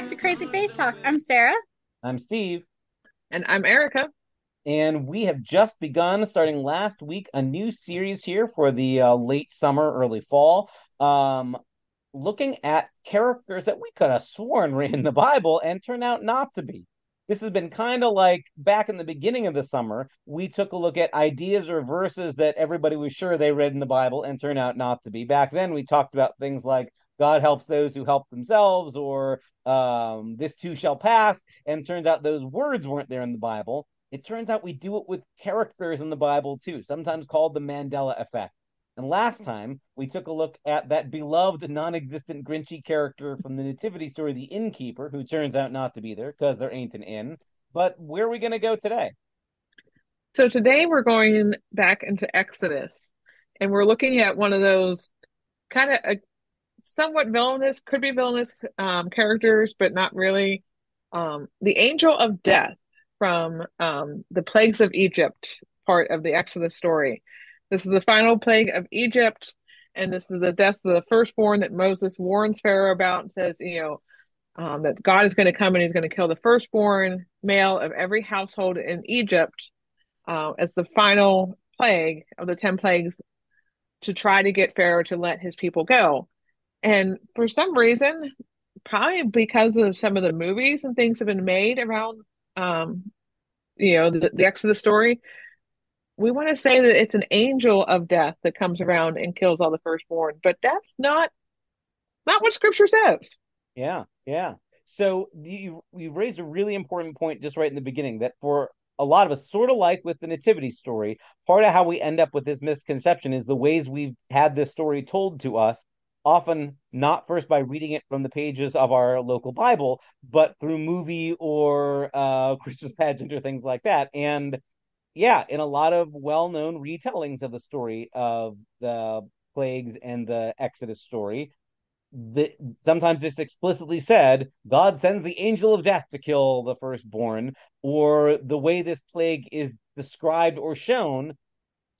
back to Crazy Faith Talk. I'm Sarah. I'm Steve, And I'm Erica. and we have just begun starting last week a new series here for the uh, late summer, early fall. Um, looking at characters that we could have sworn were in the Bible and turned out not to be. This has been kind of like back in the beginning of the summer, we took a look at ideas or verses that everybody was sure they read in the Bible and turned out not to be. Back then, we talked about things like God helps those who help themselves, or um, this too shall pass. And turns out those words weren't there in the Bible. It turns out we do it with characters in the Bible too, sometimes called the Mandela effect. And last time we took a look at that beloved non-existent Grinchy character from the Nativity story, the innkeeper, who turns out not to be there because there ain't an inn. But where are we going to go today? So today we're going back into Exodus and we're looking at one of those kind of uh, somewhat villainous, could be villainous um, characters, but not really. Um, the angel of death from um, the plagues of Egypt part of the Exodus story. This is the final plague of Egypt, and this is the death of the firstborn that Moses warns Pharaoh about and says, you know, um, that God is going to come and he's going to kill the firstborn male of every household in Egypt uh, as the final plague of the 10 plagues to try to get Pharaoh to let his people go. And for some reason, probably because of some of the movies and things have been made around, um, you know, the, the Exodus story, we want to say that it's an angel of death that comes around and kills all the firstborn, but that's not not what Scripture says. Yeah, yeah. So you you raised a really important point just right in the beginning that for a lot of us, sort of like with the nativity story, part of how we end up with this misconception is the ways we've had this story told to us, often not first by reading it from the pages of our local Bible, but through movie or uh, Christmas pageant or things like that. And yeah, in a lot of well-known retellings of the story of the plagues and the Exodus story, the, sometimes it's explicitly said God sends the angel of death to kill the firstborn, or the way this plague is described or shown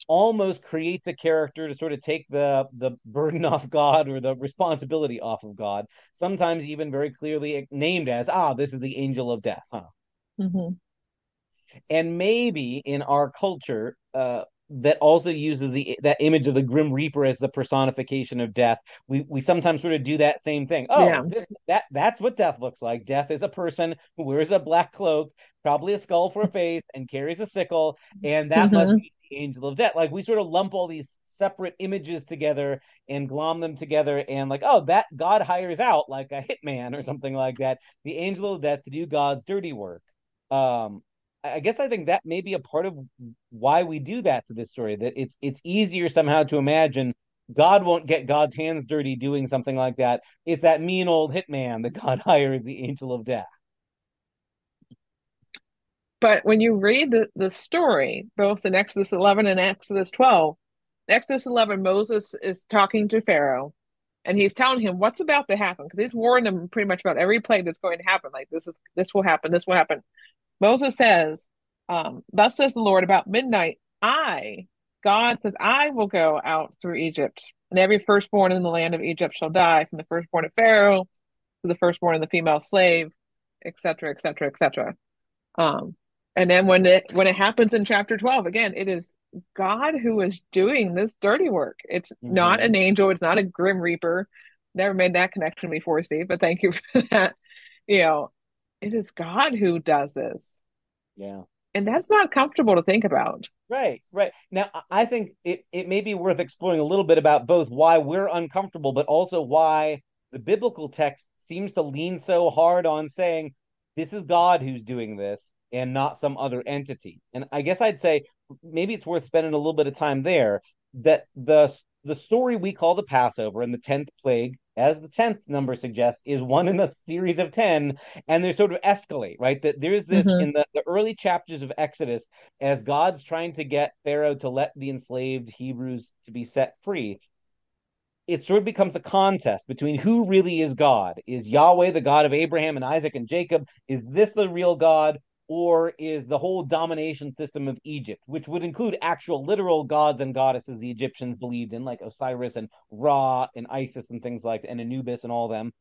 almost creates a character to sort of take the the burden off God or the responsibility off of God. Sometimes even very clearly named as ah, this is the angel of death, huh? Mm-hmm. And maybe in our culture, uh, that also uses the that image of the grim reaper as the personification of death we we sometimes sort of do that same thing oh Yeah. this, that that's what death looks like death is a person who wears a black cloak probably a skull for a face and carries a sickle and that must Mhm. be angel of death like we sort of lump all these separate images together and glom them together and like oh that god hires out like a hitman or something like that the angel of death to do god's dirty work um I guess I think that may be a part of why we do that to this story. That it's it's easier somehow to imagine God won't get God's hands dirty doing something like that. It's that mean old hitman that God hired, the angel of death. But when you read the, the story, both in Exodus 11 and Exodus 12, Exodus 11, Moses is talking to Pharaoh and he's telling him what's about to happen because he's warned him pretty much about every plague that's going to happen. Like this is this will happen, this will happen. Moses says, um, "Thus says the Lord about midnight, I, God says, I will go out through Egypt, and every firstborn in the land of Egypt shall die, from the firstborn of Pharaoh to the firstborn of the female slave, etc., etc., etc." and then when it when it happens in chapter 12, again, it is God who is doing this dirty work. It's not Mhm. an angel, it's not a grim reaper. Never made that connection before, Steve, but thank you for that. You know, it is God who does this. Yeah. And that's not comfortable to think about. Right, right. Now, I I think it, it may be worth exploring a little bit about both why we're uncomfortable, but also why the biblical text seems to lean so hard on saying this is God who's doing this and not some other entity. And I guess I'd say maybe it's worth spending a little bit of time there that the the story we call the Passover and the 10th plague, as the 10th number suggests, is one in a series of 10, and they sort of escalate, right? That there's this Mhm. in the, the early chapters of Exodus, as God's trying to get Pharaoh to let the enslaved Hebrews to be set free. It sort of becomes a contest between who really is God. Is Yahweh the God of Abraham and Isaac and Jacob? Is this the real God? Or is the whole domination system of Egypt, which would include actual literal gods and goddesses the Egyptians believed in, like Osiris and Ra and Isis and things like that, and Anubis and all them,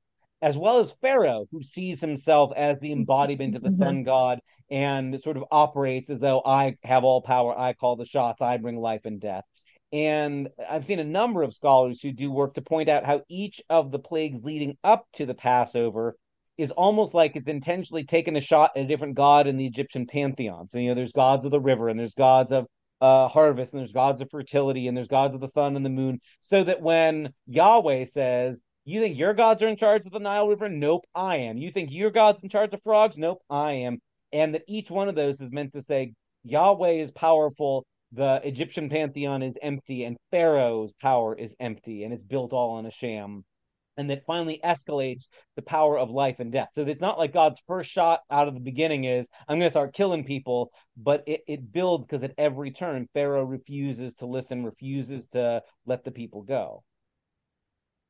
as well as Pharaoh, who sees himself as the embodiment of the Mm-hmm. sun god and sort of operates as though I have all power, I call the shots, I bring life and death. And I've seen a number of scholars who do work to point out how each of the plagues leading up to the Passover is almost like it's intentionally taken a shot at a different god in the Egyptian pantheon. So, you know, there's gods of the river and there's gods of uh, harvest and there's gods of fertility and there's gods of the sun and the moon. So that when Yahweh says, You think your gods are in charge of the Nile River? Nope, I am. You think your God's in charge of frogs? Nope, I am. And that each one of those is meant to say, Yahweh is powerful, the Egyptian pantheon is empty, and Pharaoh's power is empty, and it's built all on a sham and that finally escalates the power of life and death. So it's not like God's first shot out of the beginning is, I'm going to start killing people, but it, it builds because at every turn, Pharaoh refuses to listen, refuses to let the people go.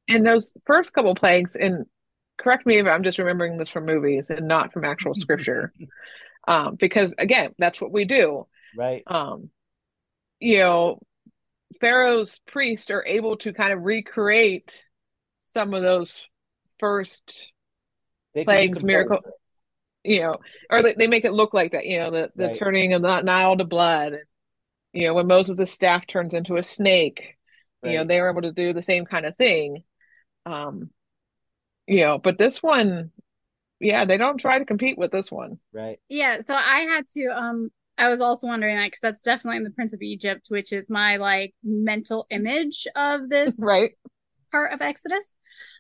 And those first couple plagues, and correct me if I'm just remembering this from movies and not from actual scripture, um, because again, that's what we do. Right. Um, you know, Pharaoh's priests are able to kind of recreate some of those first They plagues, decompose miracle, you know, or they, they make it look like that, you know, the, the Right. turning of the Nile to blood. You know, when Moses' staff turns into a snake, you know, they were able to do the same kind of thing. Um, you know, but this one, yeah, they don't try to compete with this one. Right. Yeah, so I had to um I was also wondering that because that's definitely in the Prince of Egypt, which is my like mental image of this Right. Part of Exodus.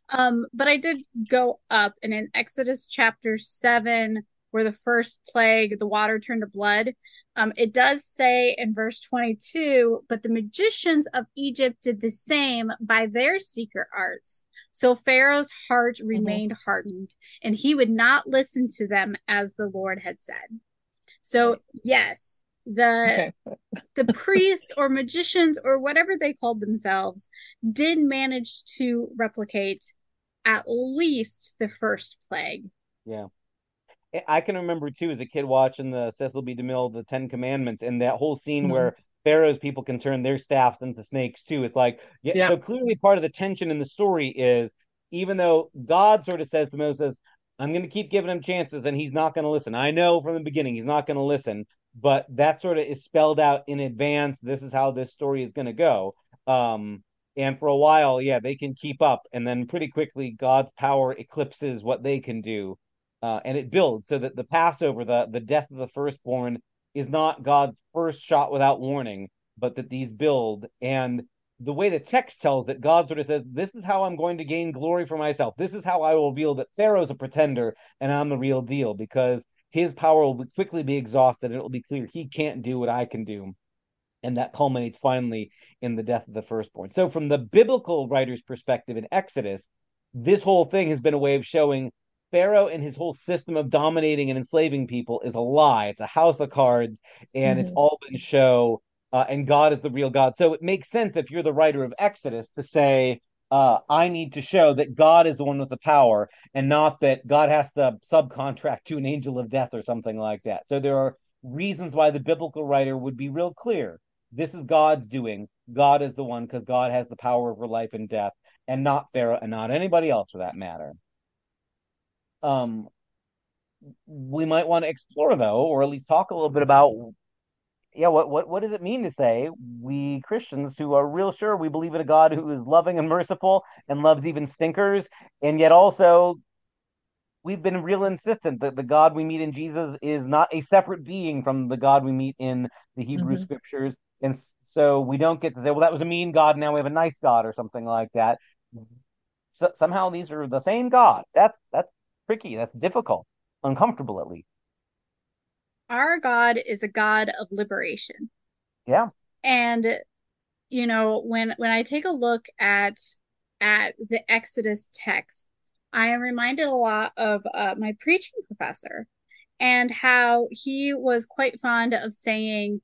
Um, but I did go up and in Exodus chapter seven, where the first plague, the water turned to blood, um, it does say in verse 22, but the magicians of Egypt did the same by their secret arts. So Pharaoh's heart remained hardened, and he would not listen to them as the Lord had said. So, yes, the Okay. the priests or magicians or whatever they called themselves did manage to replicate at least the first plague. Yeah. I- can remember too as a kid watching the Cecil B. DeMille, the Ten Commandments, and that whole scene Mhm. where Pharaoh's people can turn their staffs into snakes too. It's like, yeah, Yeah. so clearly part of the tension in the story is even though God sort of says to Moses, I'm going to keep giving him chances and he's not going to listen. I know from the beginning he's not going to listen, but that sort of is spelled out in advance. This is how this story is going to go. Um, and for a while, yeah, they can keep up. And then pretty quickly, God's power eclipses what they can do uh, and it builds so that the Passover, the the death of the firstborn, is not God's first shot without warning, but that these build. And the way the text tells it, God sort of says, "This is how I'm going to gain glory for myself. This is how I will reveal that Pharaoh's a pretender and I'm the real deal, because his power will quickly be exhausted, it will be clear he can't do what I can do." And that culminates finally in the death of the firstborn. So, from the biblical writer's perspective in Exodus, this whole thing has been a way of showing Pharaoh and his whole system of dominating and enslaving people is a lie. It's a house of cards, and it's Mhm. all been show. Uh, and God is the real God. So it makes sense if you're the writer of Exodus to say, uh, I need to show that God is the one with the power, and not that God has to subcontract to an angel of death or something like that. So there are reasons why the biblical writer would be real clear. This is God's doing. God is the one because God has the power over life and death, and not Pharaoh, and not anybody else for that matter um we might want to explore though or at least talk a little bit about yeah what what what does it mean to say we Christians who are real sure we believe in a God who is loving and merciful and loves even stinkers and yet also we've been real insistent that the God we meet in Jesus is not a separate being from the God we meet in the Hebrew Mhm. scriptures and so we don't get to say well that was a mean God now we have a nice God or something like that so, somehow these are the same God that's that's tricky. That's difficult, uncomfortable at least. Our God is a God of liberation. Yeah. And you know, when when I take a look at at the Exodus text, I am reminded a lot of uh, my preaching professor and how he was quite fond of saying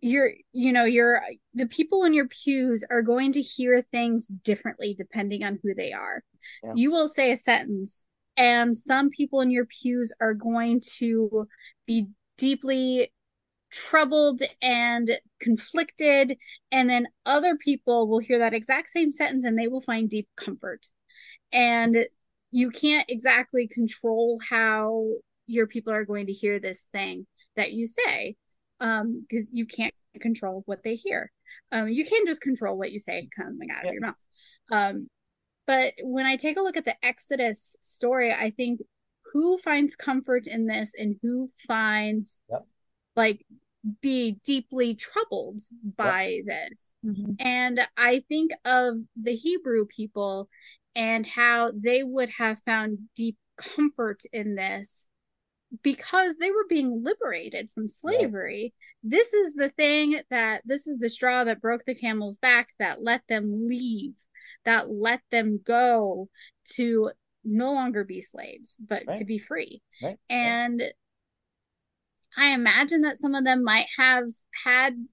you're you know you're the people in your pews are going to hear things differently depending on who they are Yeah. you will say a sentence and some people in your pews are going to be deeply troubled and conflicted and then other people will hear that exact same sentence and they will find deep comfort. And you can't exactly control how your people are going to hear this thing that you say um because you can't control what they hear. Um you can just control what you say coming out of your mouth. Um but when i take a look at the exodus story i think who finds comfort in this and who finds Yep. like be deeply troubled by this. Mm-hmm. And I think of the Hebrew people and how they would have found deep comfort in this because they were being liberated from slavery. This is the thing that this is the straw that broke the camel's back that let them leave, that let them go to no longer be slaves, but Right. to be free. Right. Right. And I imagine that some of them might have had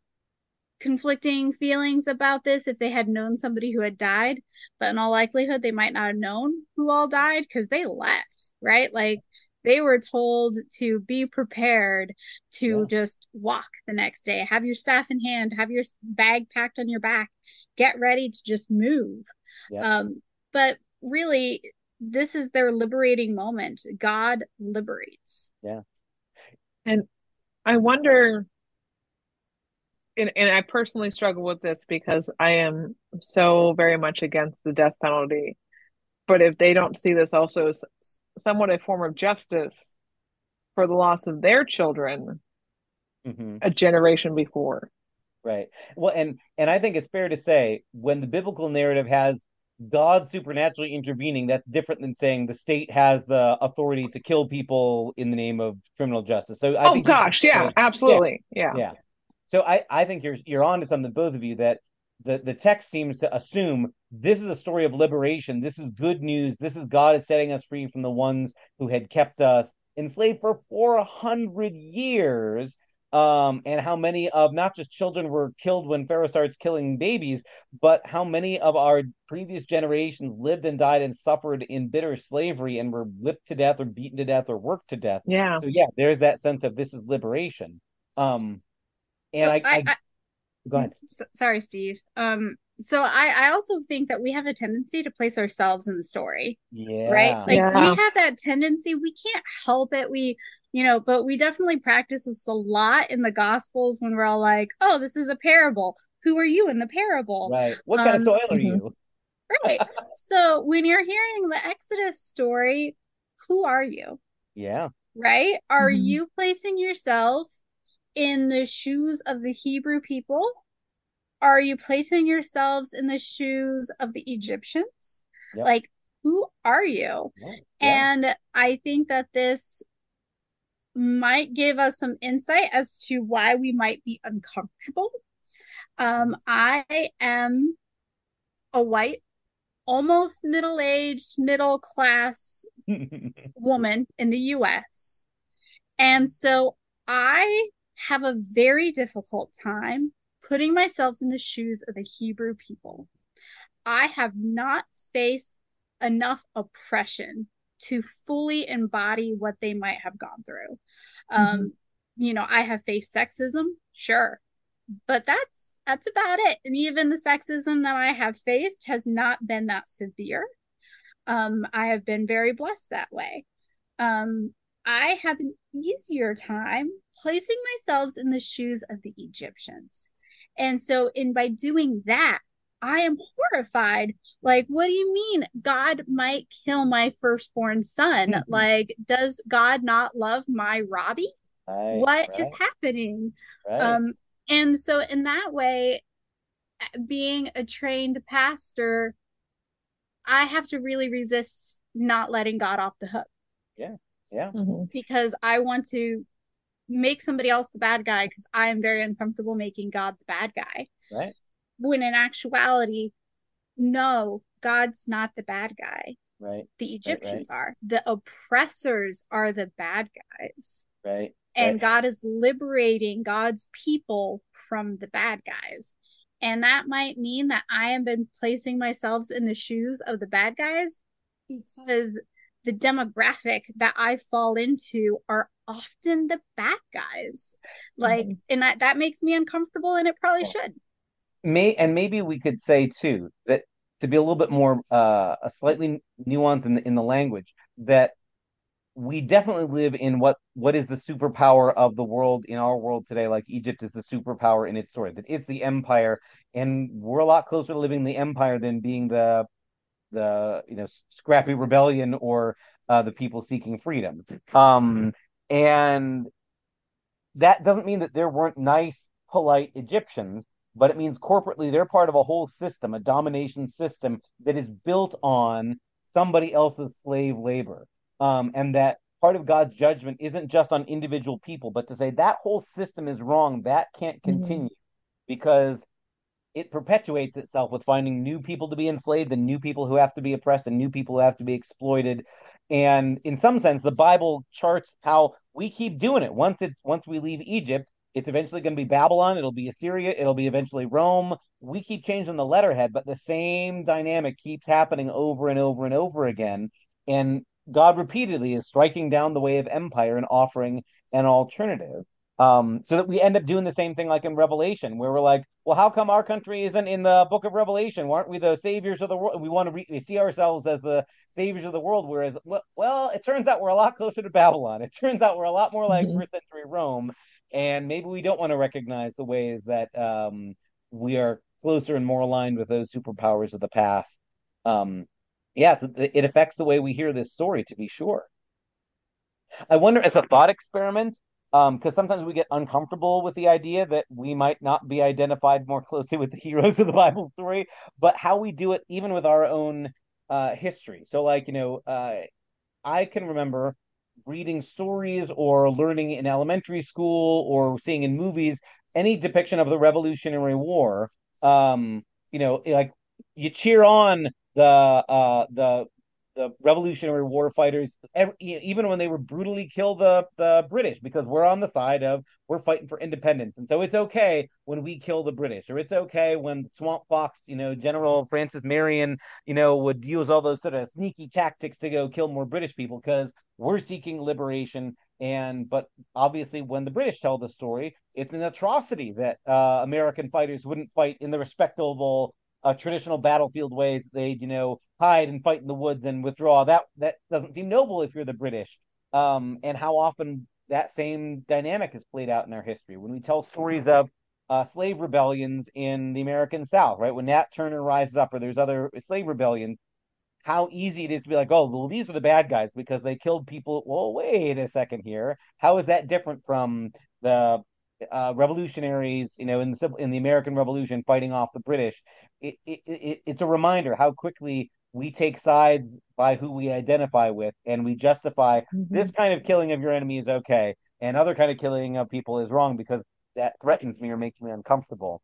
conflicting feelings about this if they had known somebody who had died, but in all likelihood, they might not have known who all died because they left, right? Like they were told to be prepared to Yeah. just walk the next day, have your staff in hand, have your bag packed on your back, get ready to just move. Yeah. Um, but really, this is their liberating moment. God liberates. Yeah. And I wonder, and, and I personally struggle with this because I am so very much against the death penalty. But if they don't see this also as somewhat a form of justice for the loss of their children Mhm. a generation before. Right. Well, and and I think it's fair to say when the biblical narrative has God supernaturally intervening, that's different than saying the state has the authority to kill people in the name of criminal justice. So I Oh think gosh, yeah, absolutely. Yeah. yeah. So I I think you're you're on to something, both of you, that the the text seems to assume this is a story of liberation. This is good news. This is God is setting us free from the ones who had kept us enslaved for 400 years. Um, and how many of not just children were killed when Pharaoh starts killing babies, but how many of our previous generations lived and died and suffered in bitter slavery and were whipped to death or beaten to death or worked to death. Yeah. So yeah, there's that sense of this is liberation. Um, and So I, I, I- go ahead. S- sorry, Steve. Um, so I, I also think that we have a tendency to place ourselves in the story, Yeah. right? Like Yeah. we have that tendency. We can't help it. We, you know, but we definitely practice this a lot in the Gospels when we're all like, "Oh, this is a parable. Who are you in the parable?" Right. What kind of Um, soil are mhm. you? Right. So when you're hearing the Exodus story, who are you? Yeah. Right? Are Mhm. you placing yourself in the shoes of the Hebrew people? Are you placing yourselves in the shoes of the Egyptians? Yep. Like, who are you? Yeah. And I think that this might give us some insight as to why we might be uncomfortable. Um, I am a white, almost middle aged, middle class woman in the US. And so I have a very difficult time putting myself in the shoes of the Hebrew people. I have not faced enough oppression to fully embody what they might have gone through. Um, you know, I have faced sexism, sure, but that's that's about it. And even the sexism that I have faced has not been that severe. Um, I have been very blessed that way. Um, I have an easier time placing myself in the shoes of the Egyptians. And so in by doing that, I am horrified. Like, what do you mean God might kill my firstborn son? Mhm. Like, does God not love my Robbie? Right. What is right, happening? right. Um, and so in that way, being a trained pastor, I have to really resist not letting God off the hook yeah. Mhm. because I want to make somebody else the bad guy because I am very uncomfortable making God the bad guy. Right. When in actuality, no, God's not the bad guy. Right. The Egyptians are. The oppressors are the bad guys. Right. and right. God is liberating God's people from the bad guys. And that might mean that I have been placing myself in the shoes of the bad guys because the demographic that I fall into are often the bad guys. Like, Mhm. and that, that makes me uncomfortable, and it probably should. May and maybe we could say too that to be a little bit more uh, a slightly nuanced in the, in the language that we definitely live in what what is the superpower of the world in our world today. Like Egypt is the superpower in its story. That it's the empire and we're a lot closer to living the empire than being the the you know scrappy rebellion or uh, the people seeking freedom. Um and that doesn't mean that there weren't nice polite Egyptians but it means corporately they're part of a whole system a domination system that is built on somebody else's slave labor um, and that part of God's judgment isn't just on individual people, but to say that whole system is wrong, that can't Mhm. continue because it perpetuates itself with finding new people to be enslaved and new people who have to be oppressed and new people who have to be exploited. And in some sense, the Bible charts how we keep doing it. Once it's once we leave Egypt, it's eventually going to be Babylon, it'll be Assyria, it'll be eventually Rome. We keep changing the letterhead, but the same dynamic keeps happening over and over and over again. And God repeatedly is striking down the way of empire and offering an alternative. Um, so that we end up doing the same thing like in Revelation, where we're like, well, how come our country isn't in the book of Revelation? Aren't we the saviors of the world? We want to re- we see ourselves as the saviors of the world, whereas, well, well, it turns out we're a lot closer to Babylon. It turns out we're a lot more like Mhm. first century Rome, and maybe we don't want to recognize the ways that um, we are closer and more aligned with those superpowers of the past. Um, yeah, so it affects the way we hear this story, to be sure. I wonder, as a thought experiment, um, because sometimes we get uncomfortable with the idea that we might not be identified more closely with the heroes of the Bible story, but how we do it even with our own uh, history. So, like, you know, uh, I can remember reading stories or learning in elementary school or seeing in movies any depiction of the Revolutionary War. Um, you know, like you cheer on the uh the the Revolutionary War fighters, ev- e- even when they were brutally kill the the British, because we're on the side of we're fighting for independence, and so it's okay when we kill the British, or it's okay when Swamp Fox, you know, General Francis Marion, you know, would use all those sort of sneaky tactics to go kill more British people because we're seeking liberation. And but obviously, when the British tell the story, it's an atrocity that uh, American fighters wouldn't fight in the respectable uh, traditional battlefield ways. They'd you know hide and fight in the woods and withdraw. That that doesn't seem noble if you're the British. Um, and how often that same dynamic is played out in our history when we tell stories of uh, slave rebellions in the American South, right? When Nat Turner rises up, or there's other slave rebellions, how easy it is to be like, oh, well, these are the bad guys because they killed people. Well, wait a second here. How is that different from the uh, revolutionaries, you know, in the in the American Revolution fighting off the British? It, it, it it's a reminder how quickly we take sides by who we identify with, and we justify this Mhm. kind of killing of your enemy is okay, and other kind of killing of people is wrong because that threatens me or makes me uncomfortable.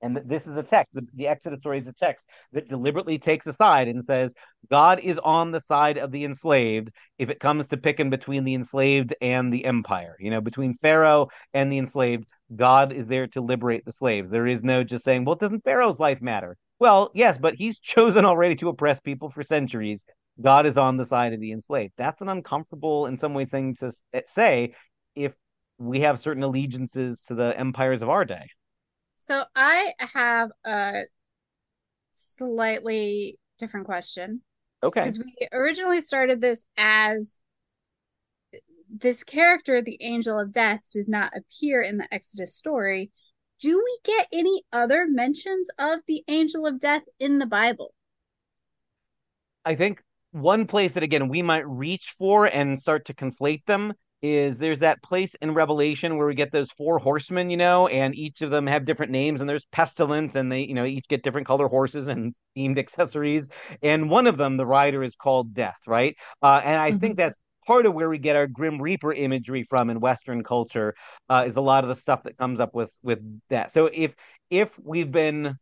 And th- this is a text. The, the Exodus story is a text that deliberately takes a side and says God is on the side of the enslaved if it comes to picking between the enslaved and the empire. You know, between Pharaoh and the enslaved, God is there to liberate the slaves. There is no just saying, well, doesn't Pharaoh's life matter? Well, yes, but he's chosen already to oppress people for centuries. God is on the side of the enslaved. That's an uncomfortable, in some ways, thing to eh, say if we have certain allegiances to the empires of our day. So I have a slightly different question Okay. because we originally started this as this character, the Angel of Death, does not appear in the Exodus story. Do we get any other mentions of the Angel of Death in the Bible? I think one place that again we might reach for and start to conflate them is there's that place in Revelation where we get those four horsemen, you know, and each of them have different names, and there's pestilence, and they, you know, each get different color horses and themed accessories. And one of them, the rider, is called Death, right? Uh, and I think Mhm. that's part of where we get our Grim Reaper imagery from in Western culture, uh, is a lot of the stuff that comes up with with that. So if if we've been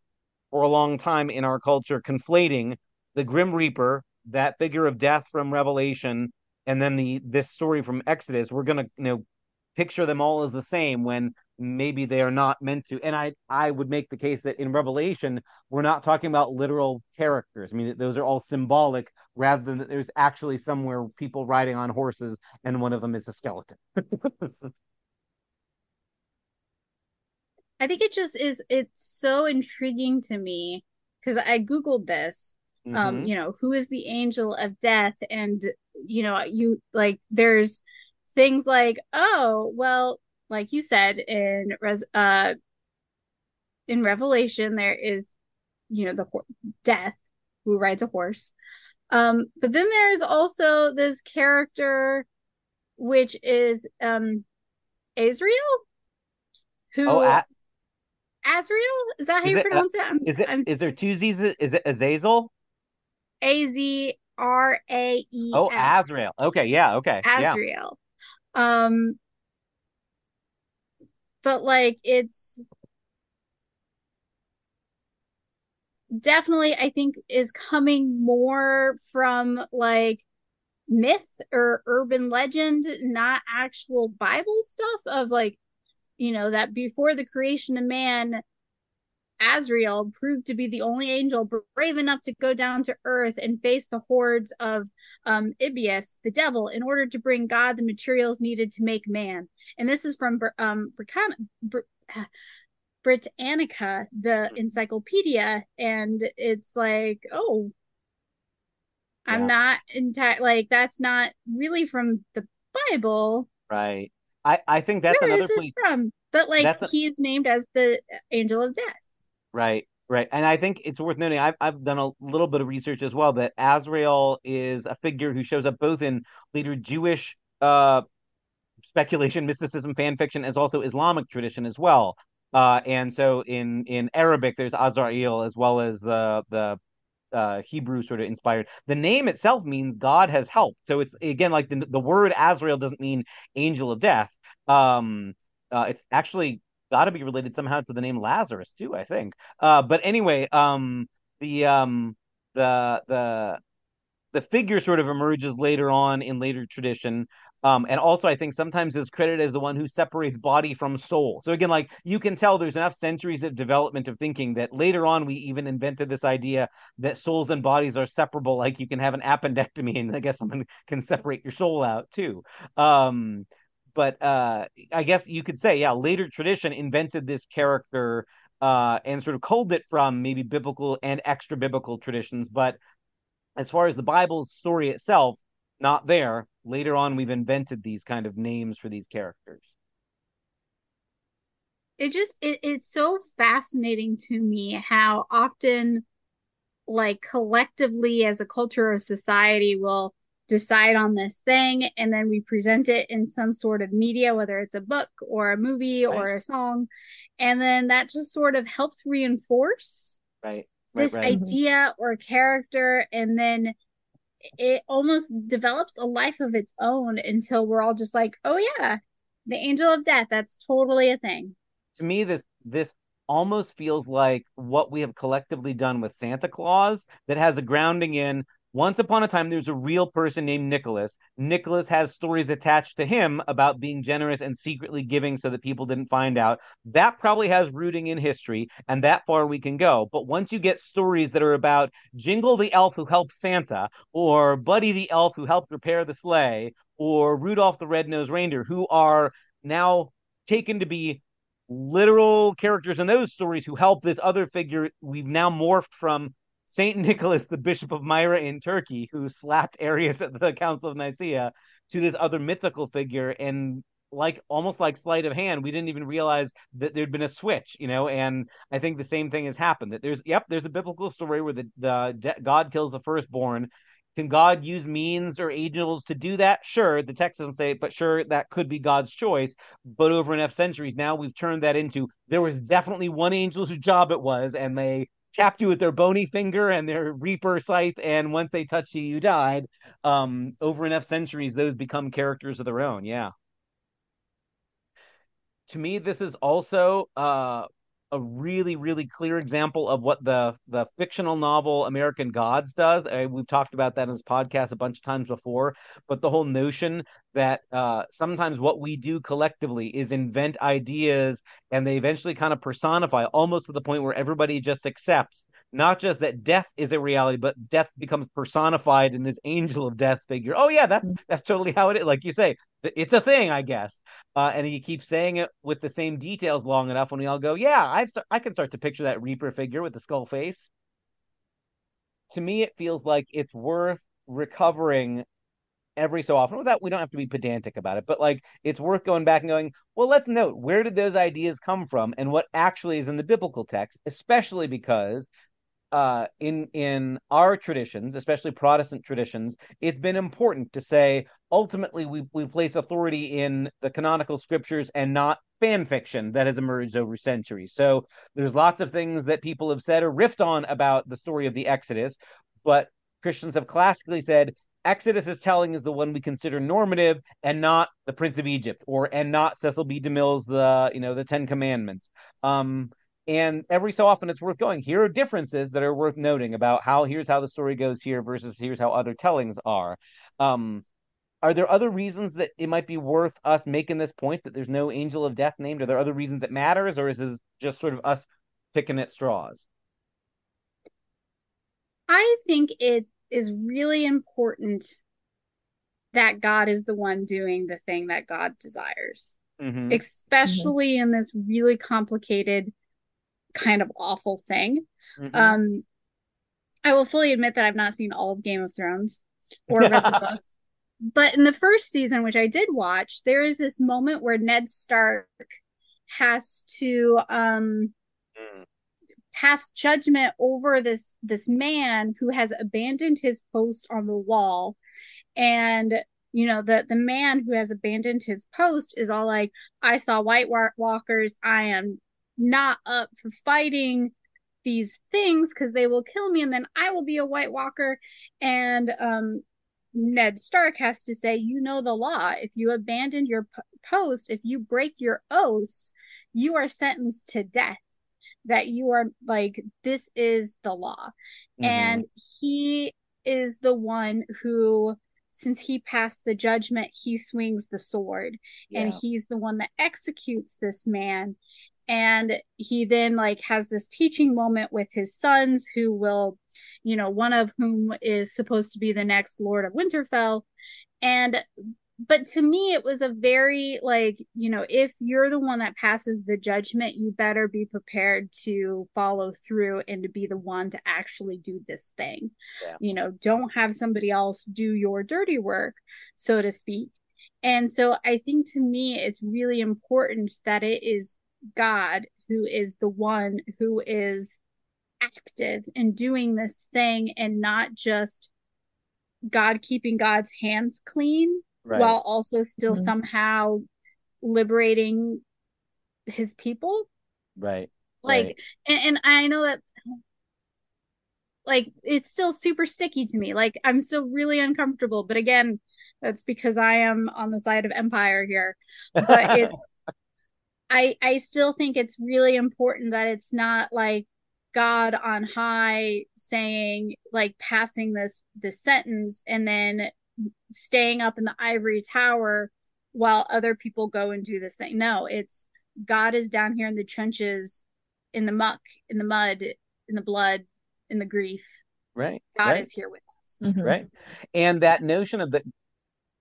for a long time in our culture conflating the Grim Reaper, that figure of death from Revelation, and then the this story from Exodus. We're gonna you know picture them all as the same when maybe they are not meant to. And I I would make the case that in Revelation we're not talking about literal characters. I mean those are all symbolic rather than that there's actually somewhere people riding on horses and one of them is a skeleton. I think it just is it's so intriguing to me because I googled this um Mm-hmm. you know who is the angel of death and you know you like there's things like oh well like you said in res uh in Revelation there is you know the death who rides a horse um but then there's also this character which is um Azrael Oh, who a- Azrael is that how is you it uh, pronounce it I'm, is it I'm is there two Z's? Is it Azazel? A Z R A E Oh, Azrael. Okay, yeah, okay. Yeah. Um but like it's definitely I think is coming more from like myth or urban legend, not actual Bible stuff of like, you know, that before the creation of man, Azrael proved to be the only angel brave enough to go down to earth and face the hordes of um, Iblis, the devil, in order to bring God the materials needed to make man. And this is from um, Britannica, Br- Britannica, the encyclopedia, and it's like, oh, I'm Yeah. not entire like that's not really from the Bible. Right. I I think that's Where another is this place. from? But like a, he's named as the angel of death. Right, right. And I think it's worth noting. I've I've done a little bit of research as well that Azrael is a figure who shows up both in later Jewish uh speculation, mysticism, fan fiction, as also Islamic tradition as well. Uh, and so in in Arabic, there's Azrael as well as the the uh, Hebrew sort of inspired. The name itself means God has helped. So it's again like the the word Azrael doesn't mean angel of death. Um, uh, it's actually got to be related somehow to the name Lazarus too, I think. Uh, but anyway, um, the um the the the figure sort of emerges later on in later tradition. Um, and also, I think sometimes is credited as the one who separates body from soul. So again, like you can tell, there's enough centuries of development of thinking that later on we even invented this idea that souls and bodies are separable. Like you can have an appendectomy, and I guess someone can separate your soul out too. Um, but uh, I guess you could say, yeah, later tradition invented this character uh, and sort of culled it from maybe biblical and extra biblical traditions, but as far as the Bible's story itself, not there. Later on, we've invented these kind of names for these characters. It just it, it's so fascinating to me how often like collectively as a culture or society will decide on this thing and then we present it in some sort of media whether it's a book or a movie Right. or a song and then that just sort of helps reinforce Right. Right. this Right. Mhm. idea or character and then it almost develops a life of its own until we're all just like oh yeah the angel of death that's totally a thing To me, this this almost feels like what we have collectively done with Santa Claus that has a grounding in once upon a time there's a real person named Nicholas. Nicholas has stories attached to him about being generous and secretly giving so that people didn't find out. That probably has rooting in history, and that far we can go. But once you get stories that are about Jingle the elf who helped Santa, or Buddy the elf who helped repair the sleigh, or Rudolph the red-nosed reindeer, who are now taken to be literal characters in those stories who help this other figure we've now morphed from Saint Nicholas, the Bishop of Myra in Turkey, who slapped Arius at the Council of Nicaea, to this other mythical figure. And like almost like sleight of hand, we didn't even realize that there'd been a switch, you know. And I think the same thing has happened. That there's yep, there's a biblical story where the the God kills the firstborn. Can God use means or angels to do that? Sure, the text doesn't say it, but sure, that could be God's choice. But over enough centuries now, we've turned that into there was definitely one angel whose job it was, and they tapped you with their bony finger and their reaper scythe, and once they touched you, you died. Um, over enough centuries, those become characters of their own. Yeah. To me, this is also uh a really really clear example of what the the fictional novel American Gods does. I, we've talked about that in this podcast a bunch of times before, but the whole notion that uh, sometimes what we do collectively is invent ideas and they eventually kind of personify almost to the point where everybody just accepts not just that death is a reality, but death becomes personified in this angel of death figure. Oh yeah, that's that's totally how it is. Like you say, it's a thing, I guess. Uh, and he keeps saying it with the same details long enough, when we all go, "Yeah, I I can start to picture that Reaper figure with the skull face." To me, it feels like it's worth recovering every so often. Without we don't have to be pedantic about it, but like it's worth going back and going, well, let's note where did those ideas come from and what actually is in the biblical text, especially because uh, in in our traditions, especially Protestant traditions, it's been important to say ultimately we we place authority in the canonical scriptures and not fan fiction that has emerged over centuries. So there's lots of things that people have said or riffed on about the story of the Exodus, but Christians have classically said Exodus is telling is the one we consider normative and not the Prince of Egypt or and not Cecil B. DeMille's the you know the Ten Commandments. Um, and every so often it's worth going here are differences that are worth noting about how here's how the story goes here versus here's how other tellings are um are there other reasons that it might be worth us making this point that there's no angel of death named are there other reasons it matters or is this just sort of us picking at straws i think it is really important that god is the one doing the thing that god desires mm-hmm. especially mm-hmm. in this really complicated kind of awful thing. Mm-hmm. Um, I will fully admit that I've not seen all of Game of Thrones or read the books. But in the first season, which I did watch, there is this moment where Ned Stark has to um mm. pass judgment over this this man who has abandoned his post on the wall and you know the the man who has abandoned his post is all like i saw white walkers i am not up for fighting these things because they will kill me and then I will be a White Walker. And um, Ned Stark has to say, you know the law. If you abandon your p- post, if you break your oaths, you are sentenced to death. That you are like, this is the law. Mm-hmm. And he is the one who, since he passed the judgment, he swings the sword. Yeah. And he's the one that executes this man and he then like has this teaching moment with his sons who will you know one of whom is supposed to be the next lord of winterfell. And but to me it was a very like you know if you're the one that passes the judgment you better be prepared to follow through and to be the one to actually do this thing. Yeah. you know don't have somebody else do your dirty work so to speak. And so i think to me it's really important that it is God who is the one who is active in doing this thing and not just God keeping God's hands clean right. while also still mm-hmm. somehow liberating his people. Right. Like right. And, and I know that like it's still super sticky to me. Like I'm still really uncomfortable. But again, that's because I am on the side of empire here. But it's I I still think it's really important that it's not like God on high saying like passing this this sentence and then staying up in the ivory tower while other people go and do this thing. No, it's God is down here in the trenches, in the muck, in the mud, in the blood, in the grief. Right. God right. is here with us. Mm-hmm. Right. And that notion of that,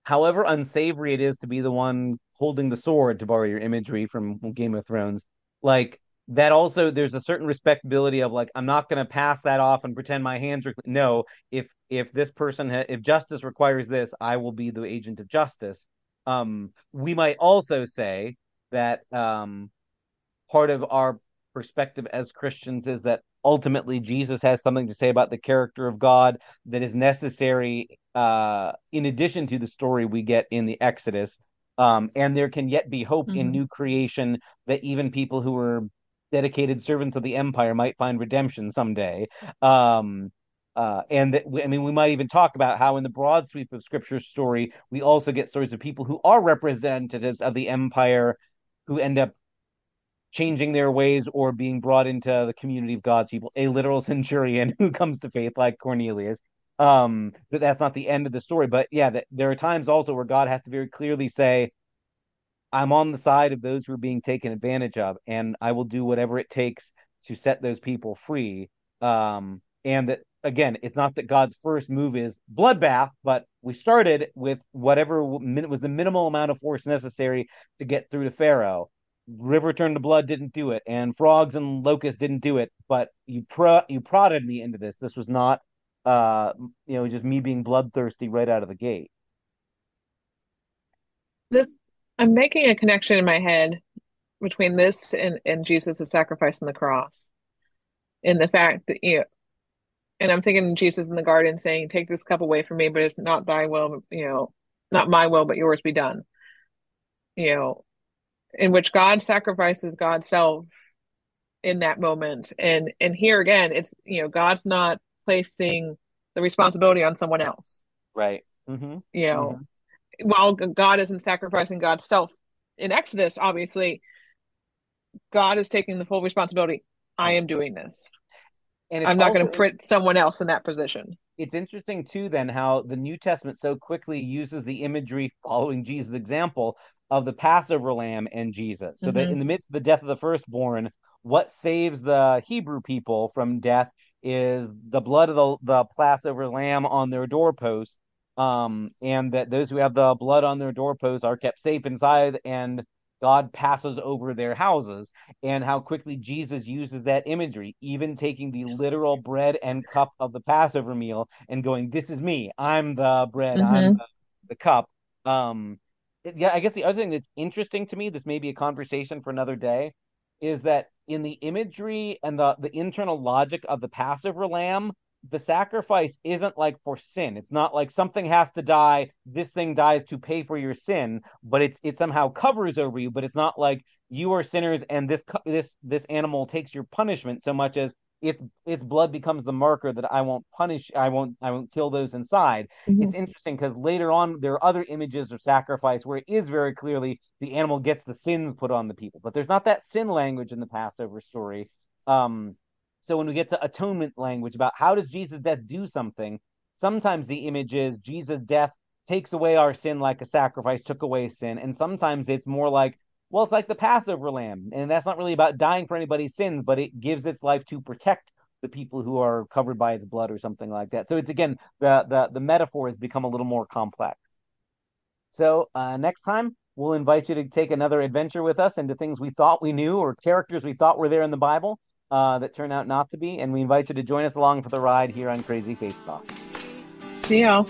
however unsavory it is to be the one holding the sword to borrow your imagery from Game of Thrones. Like that also there's a certain respectability of like I'm not going to pass that off and pretend my hands are no if if this person ha- if justice requires this I will be the agent of justice. Um we might also say that um part of our perspective as Christians is that ultimately Jesus has something to say about the character of God that is necessary uh in addition to the story we get in the Exodus um, and there can yet be hope mm-hmm. in new creation that even people who were dedicated servants of the empire might find redemption someday. Um, uh, and that, I mean, we might even talk about how, in the broad sweep of Scripture's story, we also get stories of people who are representatives of the empire who end up changing their ways or being brought into the community of God's people. A literal centurion who comes to faith like Cornelius. Um, but that's not the end of the story. But yeah, that, there are times also where God has to very clearly say, I'm on the side of those who are being taken advantage of, and I will do whatever it takes to set those people free. Um, and that again, it's not that God's first move is bloodbath, but we started with whatever was the minimal amount of force necessary to get through to Pharaoh. River turned to blood didn't do it, and frogs and locusts didn't do it. But you pro- you prodded me into this. This was not, uh, you know, just me being bloodthirsty right out of the gate. This I'm making a connection in my head between this and and Jesus' sacrifice on the cross, and the fact that you know, and I'm thinking Jesus in the garden saying, "Take this cup away from me, but it's not thy will, you know, not my will, but yours be done." You know, in which God sacrifices God's self in that moment, and and here again, it's you know, God's not placing the responsibility on someone else, right? Mm-hmm. You know, mm-hmm. while God isn't sacrificing God's self in Exodus, obviously, God is taking the full responsibility. I am doing this. And I'm not going to put someone else in that position. It's interesting too, then, how the New Testament so quickly uses the imagery following Jesus' example of the Passover lamb and Jesus. So mm-hmm. that in the midst of the death of the firstborn, what saves the Hebrew people from death is the blood of the, the Passover lamb on their doorposts. Um, and that those who have the blood on their doorposts are kept safe inside and God passes over their houses, and how quickly Jesus uses that imagery, even taking the literal bread and cup of the Passover meal and going, This is me. I'm the bread, mm-hmm. I'm the, the cup. Um, yeah, I guess the other thing that's interesting to me, this may be a conversation for another day, is that in the imagery and the, the internal logic of the Passover lamb, the sacrifice isn't like for sin. It's not like something has to die, this thing dies to pay for your sin, but it's it somehow covers over you, but it's not like you are sinners and this this this animal takes your punishment so much as its its blood becomes the marker that I won't punish, I won't I won't kill those inside. Mm-hmm. It's interesting because later on there are other images of sacrifice where it is very clearly the animal gets the sins put on the people, but there's not that sin language in the Passover story. Um, so when we get to atonement language about how does Jesus' death do something, sometimes the image is Jesus' death takes away our sin like a sacrifice took away sin. And sometimes it's more like, well, it's like the Passover lamb. And that's not really about dying for anybody's sins, but it gives its life to protect the people who are covered by its blood or something like that. So it's again, the the, the metaphor has become a little more complex. So uh, next time, we'll invite you to take another adventure with us into things we thought we knew or characters we thought were there in the Bible uh, that turn out not to be. And we invite you to join us along for the ride here on Crazy Faith Talk. See y'all.